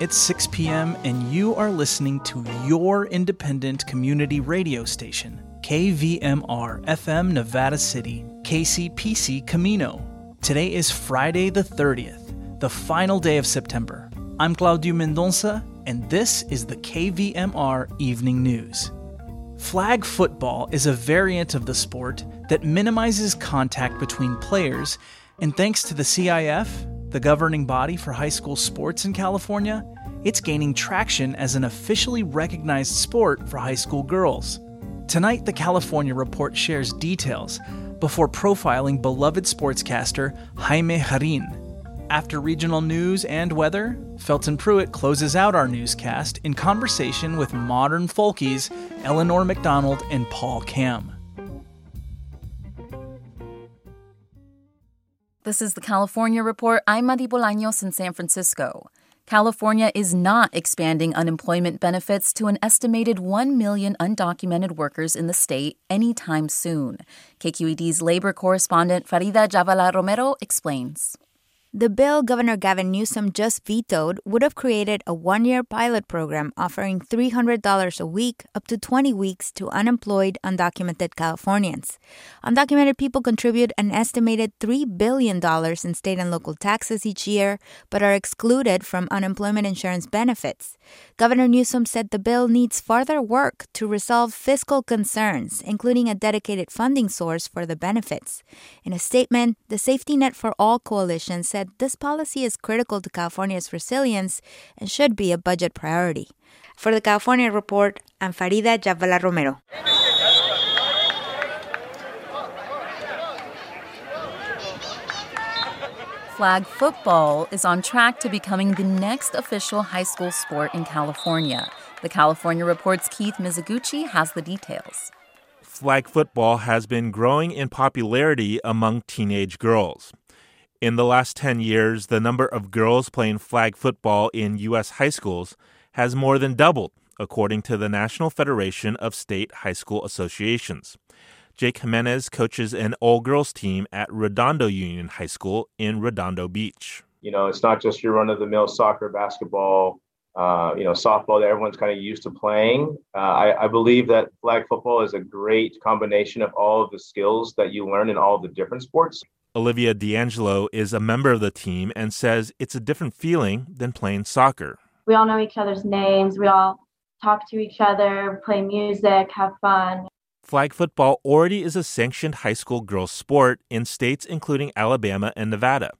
It's 6 p.m., and you are listening to your independent community radio station, KVMR FM Nevada City, KCPC Camino. Today is Friday the 30th, the final day of September. I'm Claudio Mendonça, and this is the KVMR Evening News. Flag football is a variant of the sport that minimizes contact between players, and thanks to the CIF, the governing body for high school sports in California, it's gaining traction as an officially recognized sport for high school girls. Tonight, the California Report shares details before profiling beloved sportscaster Jaime Jarrin. After regional news and weather, Felton Pruitt closes out our newscast in conversation with modern folkies Eleanor McDonald and Paul Kamm. This is the California Report. I'm Madi Bolaños in San Francisco. California is not expanding unemployment benefits to an estimated 1 million undocumented workers in the state anytime soon. KQED's labor correspondent Farida Jhabvala Romero explains. The bill Governor Gavin Newsom just vetoed would have created a one year pilot program offering $300 a week up to 20 weeks to unemployed, undocumented Californians. Undocumented people contribute an estimated $3 billion in state and local taxes each year, but are excluded from unemployment insurance benefits. Governor Newsom said the bill needs further work to resolve fiscal concerns, including a dedicated funding source for the benefits. In a statement, the Safety Net for All coalition said this policy is critical to California's resilience and should be a budget priority. For the California Report, I'm Farida Jhabvala Romero. Flag football is on track to becoming the next official high school sport in California. The California Report's Keith Mizuguchi has the details. Flag football has been growing in popularity among teenage girls. In the last 10 years, the number of girls playing flag football in U.S. high schools has more than doubled, according to the National Federation of State High School Associations. Jake Jimenez coaches an all girls team at Redondo Union High School in Redondo Beach. You know, it's not just your run of the mill soccer, basketball, uh, you know, softball that everyone's kind of used to playing. Uh, I, I, believe that flag football is a great combination of all of the skills that you learn in all the different sports. Olivia D'Angelo is a member of the team and says it's a different feeling than playing soccer. We all know each other's names. We all talk to each other, play music, have fun. Flag football already is a sanctioned high school girls sport in states including Alabama and Nevada.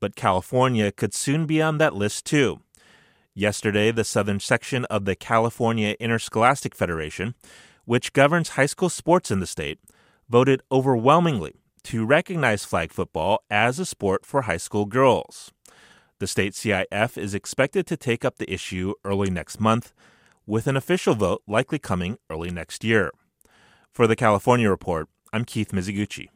But California could soon be on that list too. Yesterday, the southern section of the California Interscholastic Federation, which governs high school sports in the state, voted overwhelmingly to recognize flag football as a sport for high school girls. The state CIF is expected to take up the issue early next month, with an official vote likely coming early next year. For the California Report, I'm Keith Mizuguchi.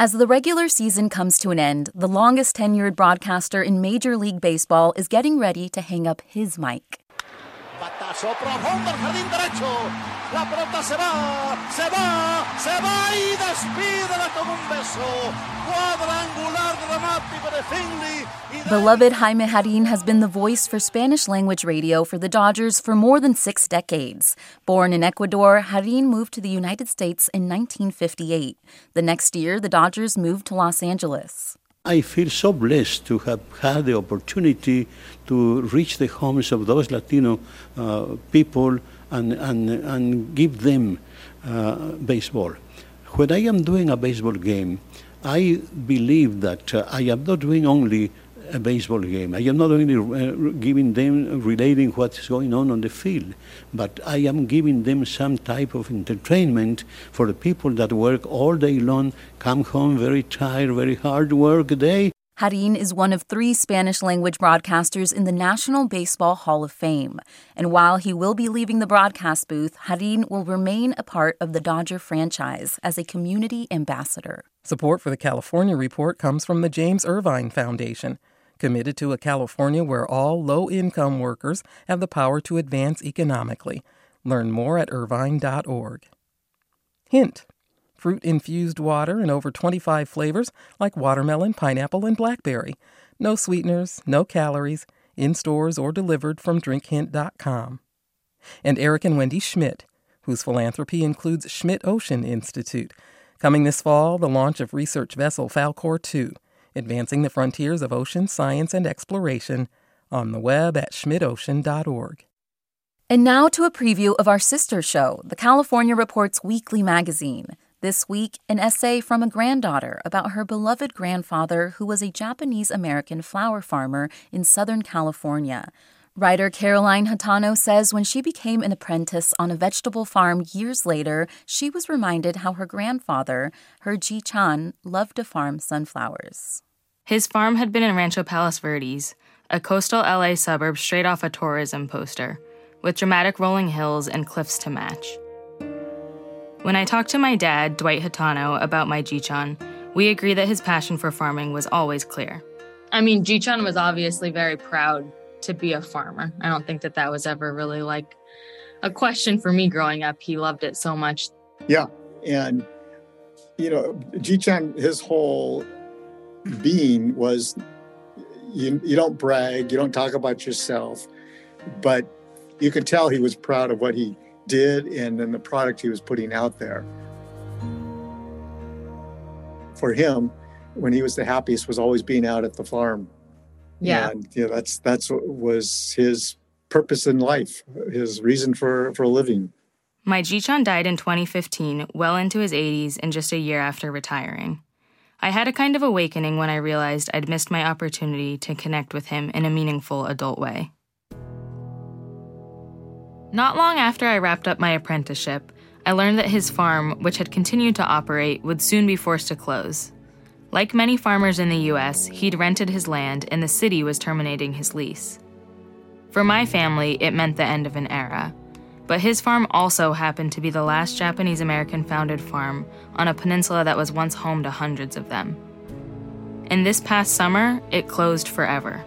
As the regular season comes to an end, the longest tenured broadcaster in Major League Baseball is getting ready to hang up his mic. Batazo profundo al jardín derecho. La pelota se va, se va, se va y despídela con un beso. Cuadrangular dramático de Finley. Beloved Jaime Jarrin has been the voice for Spanish language radio for the Dodgers for more than six decades. Born in Ecuador, Jarrin moved to the United States in 1958. The next year, the Dodgers moved to Los Angeles. I feel so blessed to have had the opportunity to reach the homes of those Latino uh, people and, and, and give them uh, baseball. When I am doing a baseball game, I believe that uh, I am not doing only a baseball game. I am not only uh, giving them, relating what's going on on the field, but I am giving them some type of entertainment for the people that work all day long, come home very tired, very hard work day. Jarrin is one of three Spanish language broadcasters in the National Baseball Hall of Fame. And while he will be leaving the broadcast booth, Jarrin will remain a part of the Dodger franchise as a community ambassador. Support for the California Report comes from the James Irvine Foundation committed to a California where all low income workers have the power to advance economically. Learn more at irvine.org. Hint fruit infused water in over 25 flavors like watermelon, pineapple, and blackberry. No sweeteners, no calories. in stores or delivered from drinkhint.com. And Eric and Wendy Schmidt, whose philanthropy includes Schmidt Ocean Institute. Coming this fall, the launch of research vessel Falkor 2, advancing the frontiers of ocean science and exploration on the web at schmidtocean.org. And now to a preview of our sister show, the California Reports Weekly Magazine. This week, an essay from a granddaughter about her beloved grandfather who was a Japanese American flower farmer in Southern California. Writer Caroline Hatano says when she became an apprentice on a vegetable farm years later, she was reminded how her grandfather, her Jichan, loved to farm sunflowers. His farm had been in Rancho Palos Verdes, a coastal LA suburb straight off a tourism poster, with dramatic rolling hills and cliffs to match. When I talked to my dad, Dwight Hatano, about my Jichan, we agree that his passion for farming was always clear. I mean, Jichan was obviously very proud to be a farmer. I don't think that that was ever really like a question for me growing up. He loved it so much. Yeah. And, you know, Jichan, his whole being was you, you don't brag, you don't talk about yourself, but you can tell he was proud of what he did and then the product he was putting out there. For him, when he was the happiest, was always being out at the farm. Yeah, and, you know, that's that's what was his purpose in life, his reason for for living. My Jichan died in 2015, well into his 80s, and just a year after retiring. I had a kind of awakening when I realized I'd missed my opportunity to connect with him in a meaningful adult way. Not long after I wrapped up my apprenticeship, I learned that his farm, which had continued to operate, would soon be forced to close. Like many farmers in the US, he'd rented his land and the city was terminating his lease. For my family, it meant the end of an era. But his farm also happened to be the last Japanese American founded farm on a peninsula that was once home to hundreds of them. And this past summer, it closed forever.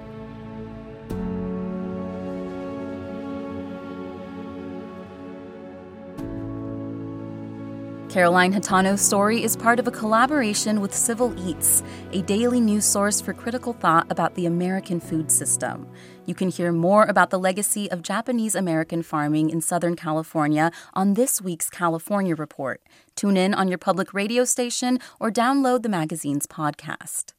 Caroline Hatano's story is part of a collaboration with Civil Eats, a daily news source for critical thought about the American food system. You can hear more about the legacy of Japanese American farming in Southern California on this week's California Report. Tune in on your public radio station or download the magazine's podcast.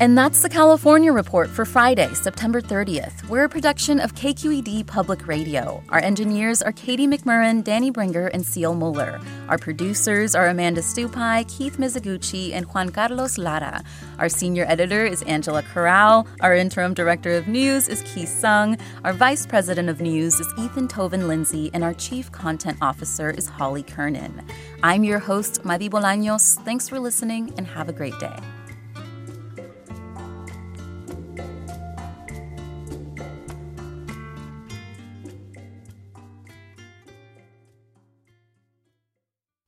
And that's the California Report for Friday, September 30th. We're a production of KQED Public Radio. Our engineers are Katie McMurran, Danny Bringer, and Seal Muller. Our producers are Amanda Stupai, Keith Mizuguchi, and Juan Carlos Lara. Our senior editor is Angela Corral. Our interim director of news is Keith Sung. Our vice president of news is Ethan Toven-Lindsey, and our chief content officer is Holly Kernan. I'm your host, Madi Bolaños. Thanks for listening, and have a great day.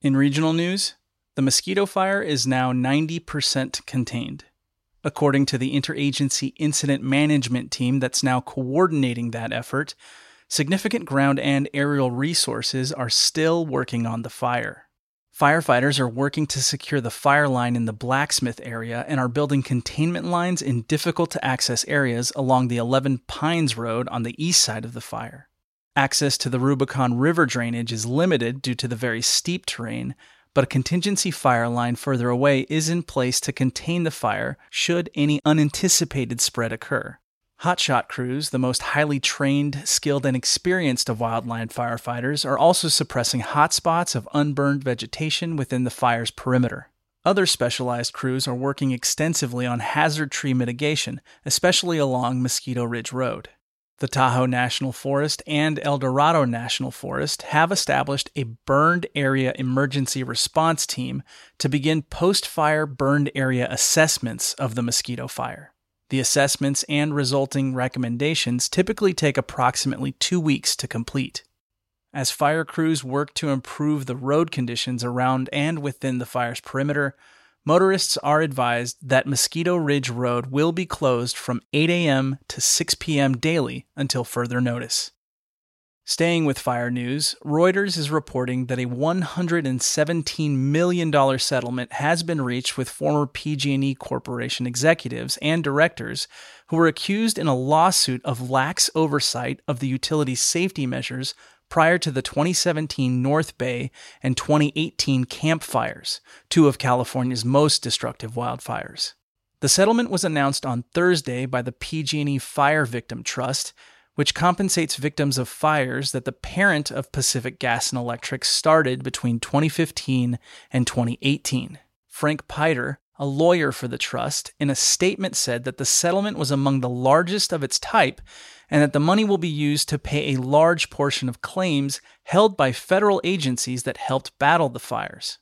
In regional news, the mosquito fire is now 90% contained. According to the interagency incident management team that's now coordinating that effort, significant ground and aerial resources are still working on the fire. Firefighters are working to secure the fire line in the blacksmith area and are building containment lines in difficult to access areas along the 11 Pines Road on the east side of the fire. Access to the Rubicon River drainage is limited due to the very steep terrain, but a contingency fire line further away is in place to contain the fire should any unanticipated spread occur. Hotshot crews, the most highly trained, skilled, and experienced of wildland firefighters, are also suppressing hotspots of unburned vegetation within the fire's perimeter. Other specialized crews are working extensively on hazard tree mitigation, especially along Mosquito Ridge Road. The Tahoe National Forest and Eldorado National Forest have established a burned area emergency response team to begin post fire burned area assessments of the mosquito fire. The assessments and resulting recommendations typically take approximately two weeks to complete. As fire crews work to improve the road conditions around and within the fire's perimeter, motorists are advised that Mosquito Ridge Road will be closed from 8 a.m. to 6 p.m. daily until further notice. Staying with fire news, Reuters is reporting that a $117 million settlement has been reached with former PG&E Corporation executives and directors who were accused in a lawsuit of lax oversight of the utility's safety measures prior to the 2017 North Bay and 2018 Camp Fires, two of California's most destructive wildfires. The settlement was announced on Thursday by the PG&E Fire Victim Trust which compensates victims of fires that the parent of Pacific Gas and Electric started between 2015 and 2018. Frank Pitre, a lawyer for the trust, in a statement said that the settlement was among the largest of its type and that the money will be used to pay a large portion of claims held by federal agencies that helped battle the fires.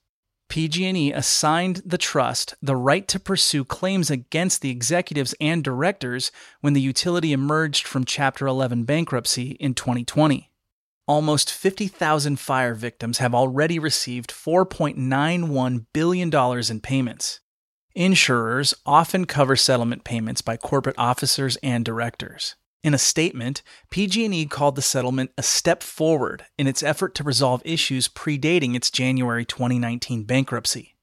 PG&E assigned the trust the right to pursue claims against the executives and directors when the utility emerged from Chapter 11 bankruptcy in 2020. Almost 50,000 fire victims have already received $4.91 billion in payments. Insurers often cover settlement payments by corporate officers and directors. In a statement, PG&E called the settlement a step forward in its effort to resolve issues predating its January 2019 bankruptcy.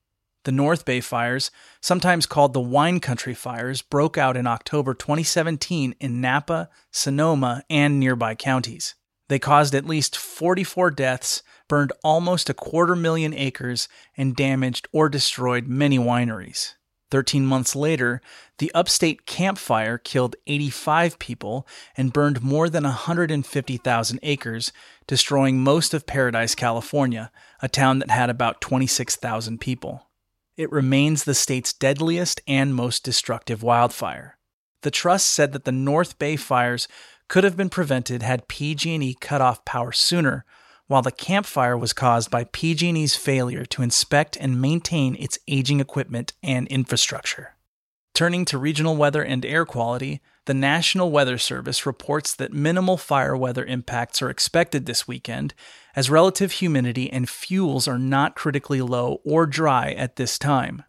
The North Bay fires, sometimes called the Wine Country fires, broke out in October 2017 in Napa, Sonoma, and nearby counties. They caused at least 44 deaths, burned almost a quarter million acres, and damaged or destroyed many wineries. 13 months later, the upstate campfire killed 85 people and burned more than 150,000 acres, destroying most of Paradise, California, a town that had about 26,000 people. It remains the state's deadliest and most destructive wildfire. The trust said that the North Bay fires could have been prevented had PG&E cut off power sooner while the campfire was caused by PG&E's failure to inspect and maintain its aging equipment and infrastructure. Turning to regional weather and air quality, the National Weather Service reports that minimal fire weather impacts are expected this weekend, as relative humidity and fuels are not critically low or dry at this time.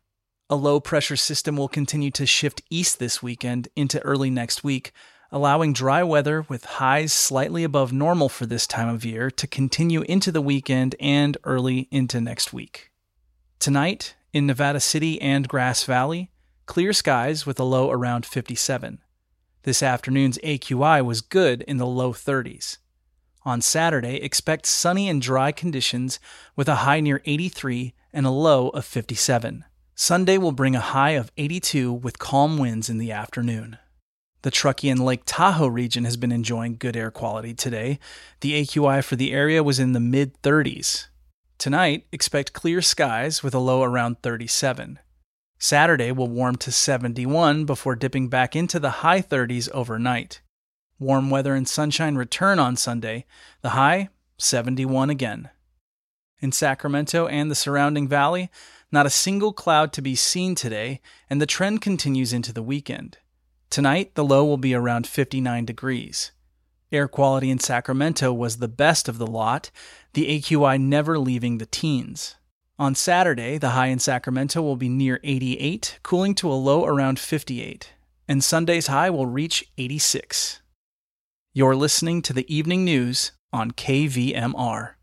A low pressure system will continue to shift east this weekend into early next week, allowing dry weather with highs slightly above normal for this time of year to continue into the weekend and early into next week. Tonight, in Nevada City and Grass Valley, clear skies with a low around 57. This afternoon's AQI was good in the low 30s. On Saturday, expect sunny and dry conditions with a high near 83 and a low of 57. Sunday will bring a high of 82 with calm winds in the afternoon. The Truckee and Lake Tahoe region has been enjoying good air quality today. The AQI for the area was in the mid 30s. Tonight, expect clear skies with a low around 37. Saturday will warm to 71 before dipping back into the high 30s overnight. Warm weather and sunshine return on Sunday, the high 71 again. In Sacramento and the surrounding valley, not a single cloud to be seen today, and the trend continues into the weekend. Tonight, the low will be around 59 degrees. Air quality in Sacramento was the best of the lot, the AQI never leaving the teens. On Saturday, the high in Sacramento will be near 88, cooling to a low around 58, and Sunday's high will reach 86. You're listening to the evening news on KVMR.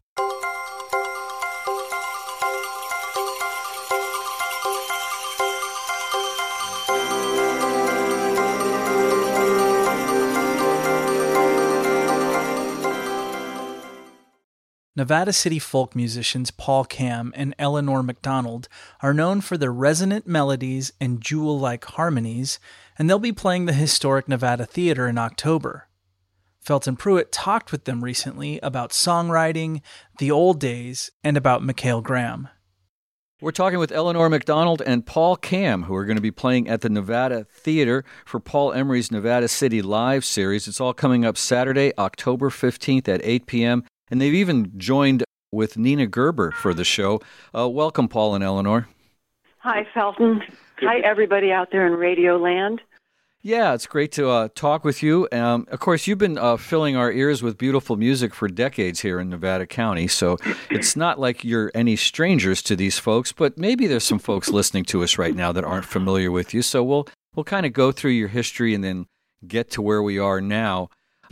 Nevada City folk musicians Paul Kamm and Eleanor McDonald are known for their resonant melodies and jewel like harmonies, and they'll be playing the historic Nevada Theater in October. Felton Pruitt talked with them recently about songwriting, the old days, and about Mikhail Graham. We're talking with Eleanor McDonald and Paul Kamm, who are going to be playing at the Nevada Theater for Paul Emery's Nevada City Live series. It's all coming up Saturday, October 15th at 8 p.m. And they've even joined with Nina Gerber for the show. Uh, welcome, Paul and Eleanor. Hi, Felton. Hi, everybody out there in Radio Land. Yeah, it's great to uh, talk with you. Um, of course, you've been uh, filling our ears with beautiful music for decades here in Nevada County, so it's not like you're any strangers to these folks. But maybe there's some folks listening to us right now that aren't familiar with you. So we'll we'll kind of go through your history and then get to where we are now.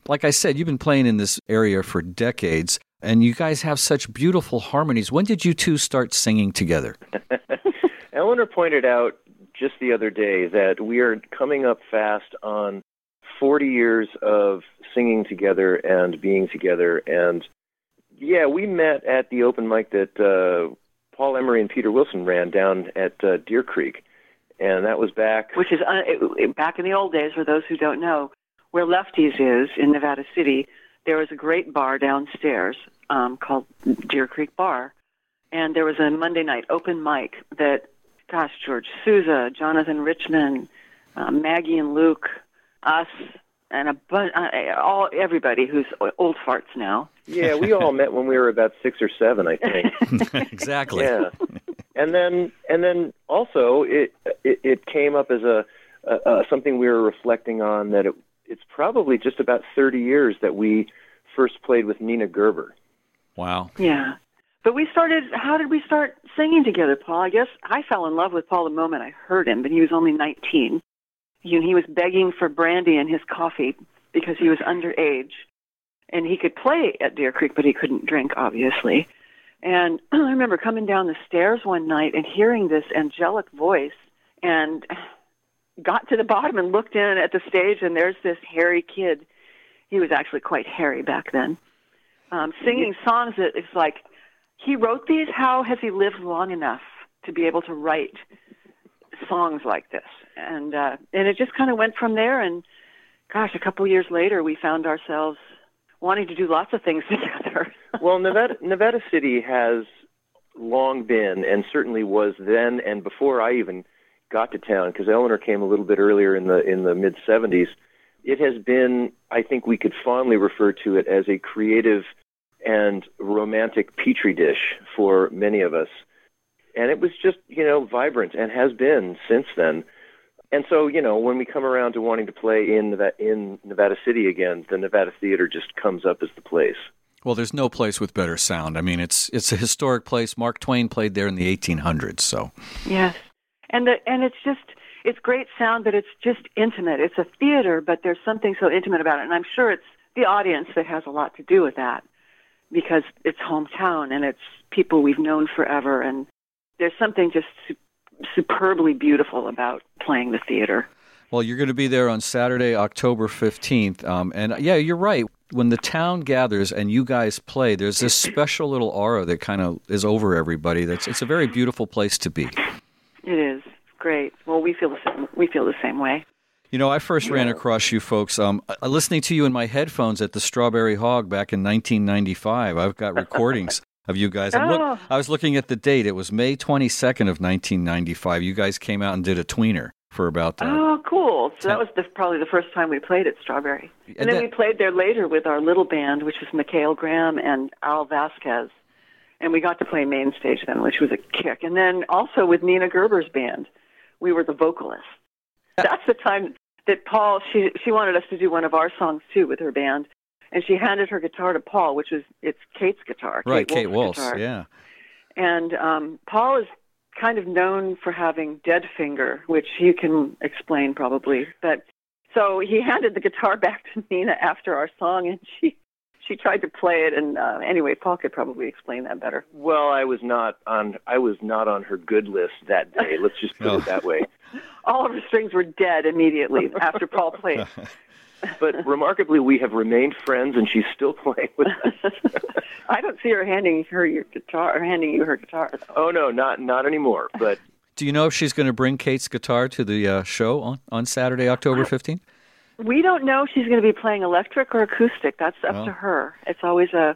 Like I said, you've been playing in this area for decades, and you guys have such beautiful harmonies. When did you two start singing together? Eleanor pointed out just the other day that we are coming up fast on 40 years of singing together and being together. And yeah, we met at the open mic that uh, Paul Emery and Peter Wilson ran down at uh, Deer Creek. And that was back. Which is uh, back in the old days, for those who don't know, where Lefties is in Nevada City, there was a great bar downstairs um, called Deer Creek Bar. And there was a Monday night open mic that, gosh, George Souza, Jonathan Richman, uh, Maggie and Luke, us, and a bunch, uh, all everybody who's old farts now. Yeah, we all met when we were about six or seven, I think. exactly. Yeah, and then and then also it it, it came up as a, a, a something we were reflecting on that it it's probably just about thirty years that we first played with Nina Gerber. Wow. Yeah. But we started, how did we start singing together, Paul? I guess I fell in love with Paul the moment I heard him, but he was only 19. He, he was begging for brandy in his coffee because he was underage. And he could play at Deer Creek, but he couldn't drink, obviously. And I remember coming down the stairs one night and hearing this angelic voice and got to the bottom and looked in at the stage, and there's this hairy kid. He was actually quite hairy back then, um, singing songs that it's like, he wrote these. How has he lived long enough to be able to write songs like this? And uh, and it just kind of went from there. And gosh, a couple years later, we found ourselves wanting to do lots of things together. well, Nevada Nevada City has long been, and certainly was then, and before I even got to town, because Eleanor came a little bit earlier in the in the mid '70s. It has been, I think, we could fondly refer to it as a creative and romantic petri dish for many of us. And it was just, you know, vibrant and has been since then. And so, you know, when we come around to wanting to play in Nevada, in Nevada City again, the Nevada Theater just comes up as the place. Well, there's no place with better sound. I mean, it's it's a historic place. Mark Twain played there in the 1800s, so. Yes. And the and it's just it's great sound, but it's just intimate. It's a theater, but there's something so intimate about it, and I'm sure it's the audience that has a lot to do with that because it's hometown and it's people we've known forever and there's something just su- superbly beautiful about playing the theater. Well, you're going to be there on Saturday, October 15th. Um, and yeah, you're right. When the town gathers and you guys play, there's this special little aura that kind of is over everybody. That's it's a very beautiful place to be. It is great. Well, we feel the same. We feel the same way. You know, I first ran across you folks um, uh, listening to you in my headphones at the Strawberry Hog back in 1995. I've got recordings of you guys. Oh. Look, I was looking at the date. It was May 22nd of 1995. You guys came out and did a tweener for about. Uh, oh, cool! So that was the, probably the first time we played at Strawberry, and, And then that- we played there later with our little band, which was Mikhail Graham and Al Vasquez, and we got to play main stage then, which was a kick. And then also with Nina Gerber's band, we were the vocalists. That's the time that Paul she she wanted us to do one of our songs too with her band, and she handed her guitar to Paul, which was it's Kate's guitar, right, Kate Kate Wolf's Walsh. guitar. Yeah. And um, Paul is kind of known for having dead finger, which you can explain probably. But so he handed the guitar back to Nina after our song, and she she tried to play it. And uh, anyway, Paul could probably explain that better. Well, I was not on I was not on her good list that day. Let's just put it that way. All of her strings were dead immediately after Paul played. But remarkably, we have remained friends, and she's still playing with us. I don't see her handing her your guitar or handing you her guitar. oh no, not not anymore. But Do you know if she's going to bring Kate's guitar to the uh, show on, on Saturday, October 15th? We don't know if she's going to be playing electric or acoustic. That's up Oh. to her. It's always a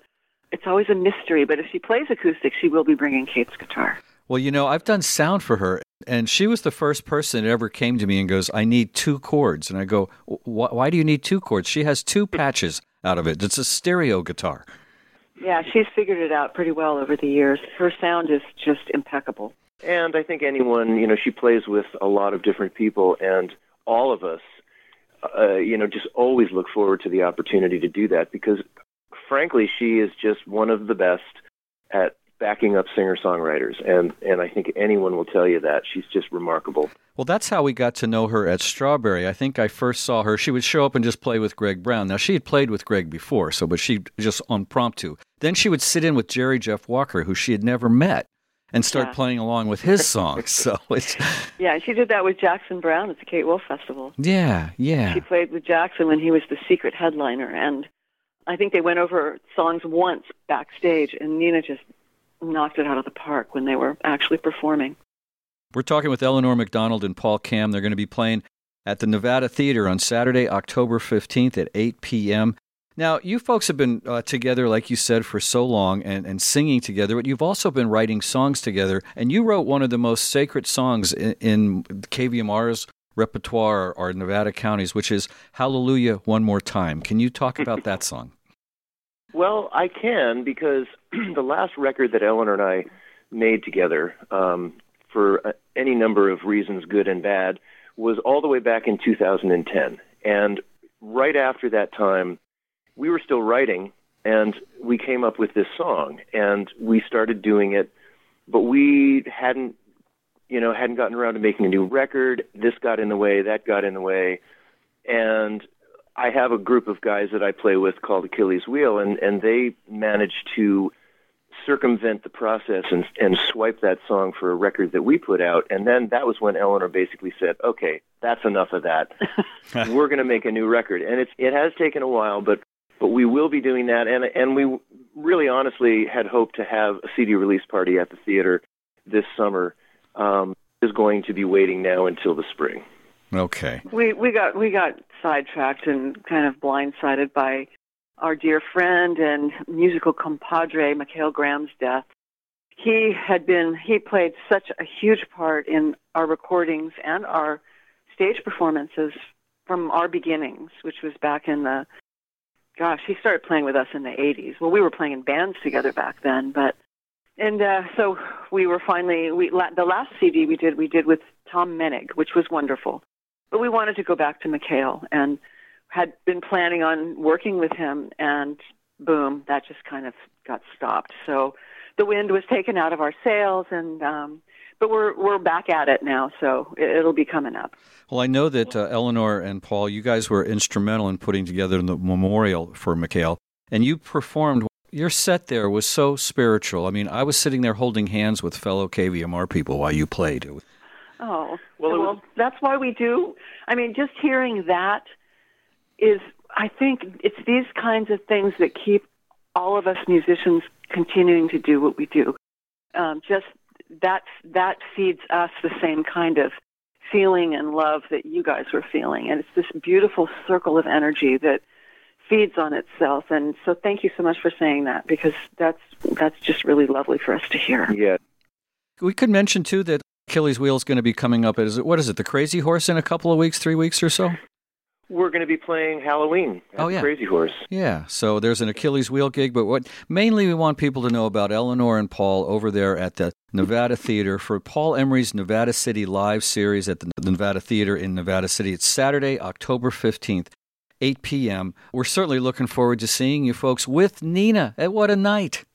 it's always a mystery. But if she plays acoustic, she will be bringing Kate's guitar. Well, you know, I've done sound for her, and she was the first person that ever came to me and goes, I need two chords. And I go, Why do you need two chords? She has two patches out of it. It's a stereo guitar. Yeah, she's figured it out pretty well over the years. Her sound is just impeccable. and I think anyone you know she plays with a lot of different people, and all of us, uh, you know, just always look forward to the opportunity to do that because, frankly, she is just one of the best at backing up singer songwriters, and and I think anyone will tell you that she's just remarkable. Well, that's how we got to know her at Strawberry. I think I first saw her. She would show up and just play with Greg Brown. Now she had played with Greg before, so but she just impromptu. Then she would sit in with Jerry Jeff Walker, who she had never met, and start Yeah. playing along with his songs. so it's Yeah, she did that with Jackson Browne at the Kate Wolf Festival. yeah, yeah. She played with Jackson when he was the secret headliner, and I think they went over songs once backstage, and Nina just knocked it out of the park when they were actually performing. We're talking with Eleanor McDonald and Paul Kamm. They're going to be playing at the Nevada Theater on Saturday, October 15th at 8 p.m. Now, you folks have been uh, together, like you said, for so long and, and singing together, but you've also been writing songs together. And you wrote one of the most sacred songs in, in KVMR's repertoire, or Nevada counties, which is Hallelujah One More Time. Can you talk about that song? Well, I can because the last record that Eleanor and I made together, um, for uh, any number of reasons, good and bad, was all the way back in 2010. And right after that time, we were still writing, and we came up with this song, and we started doing it, but we hadn't, you know, hadn't gotten around to making a new record. This got in the way, that got in the way, and I have a group of guys that I play with called Achilles Wheel, and and they managed to circumvent the process and and swipe that song for a record that we put out. And then that was when Eleanor basically said, "Okay, that's enough of that. We're going to make a new record." And it's it has taken a while, but but we will be doing that. And and we really honestly had hoped to have a CD release party at the theater this summer. Um, is going to be waiting now until the spring. Okay. We we got we got sidetracked and kind of blindsided by our dear friend and musical compadre Mikhail Graham's death. He had been he played such a huge part in our recordings and our stage performances from our beginnings, which was back in the gosh, he started playing with us in the 80s. Well, we were playing in bands together back then, but and uh, so we were finally we the last CD we did we did with Tom Menig, which was wonderful. But we wanted to go back to Mikhail and had been planning on working with him, and boom, that just kind of got stopped. So the wind was taken out of our sails, and um, but we're we're back at it now, so it, it'll be coming up. Well, I know that uh, Eleanor and Paul, you guys were instrumental in putting together the memorial for Mikhail, and you performed. Your set there was so spiritual. I mean, I was sitting there holding hands with fellow KVMR people while you played. Oh, well, that's why we do. I mean, just hearing that is, I think, it's these kinds of things that keep all of us musicians continuing to do what we do. Um, just that that feeds us the same kind of feeling and love that you guys were feeling, and it's this beautiful circle of energy that feeds on itself. And so, thank you so much for saying that because that's that's just really lovely for us to hear. Yeah. We could mention too that Achilles Wheel is going to be coming up. Is it what is it? The Crazy Horse in a couple of weeks, three weeks or so. We're going to be playing Halloween at Oh, yeah. Crazy Horse. Yeah, so there's an Achilles wheel gig, but what mainly we want people to know about Eleanor and Paul over there at the Nevada Theater for Paul Emery's Nevada City Live series at the Nevada Theater in Nevada City. It's Saturday, October 15th, 8 p.m. We're certainly looking forward to seeing you folks with Nina. At what a night!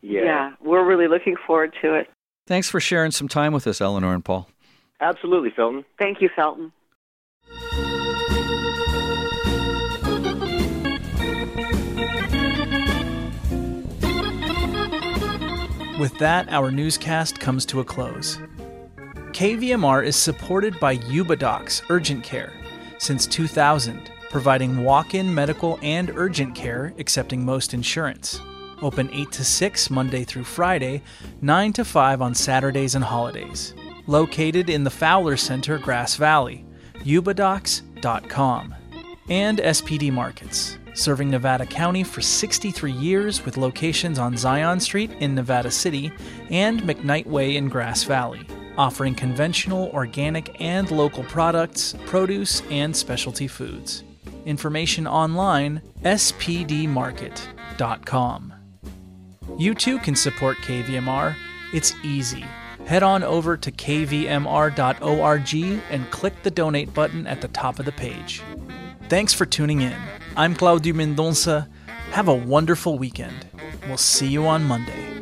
Yeah. Yeah. we're really looking forward to it. Thanks for sharing some time with us, Eleanor and Paul. Absolutely, Felton. Thank you, Felton. With that, our newscast comes to a close. KVMR is supported by Yubadocs Urgent Care since 2000, providing walk in medical and urgent care, accepting most insurance. Open 8 to 6 Monday through Friday, 9 to 5 on Saturdays and holidays. Located in the Fowler Center, Grass Valley. Yubadocs.com. And SPD Markets, serving Nevada County for 63 years with locations on Zion Street in Nevada City and McKnight Way in Grass Valley, offering conventional, organic, and local products, produce, and specialty foods. Information online spdmarket.com. You too can support KVMR. It's easy. Head on over to kvmr.org and click the donate button at the top of the page. Thanks for tuning in. I'm Claudio Mendonça. Have a wonderful weekend. We'll see you on Monday.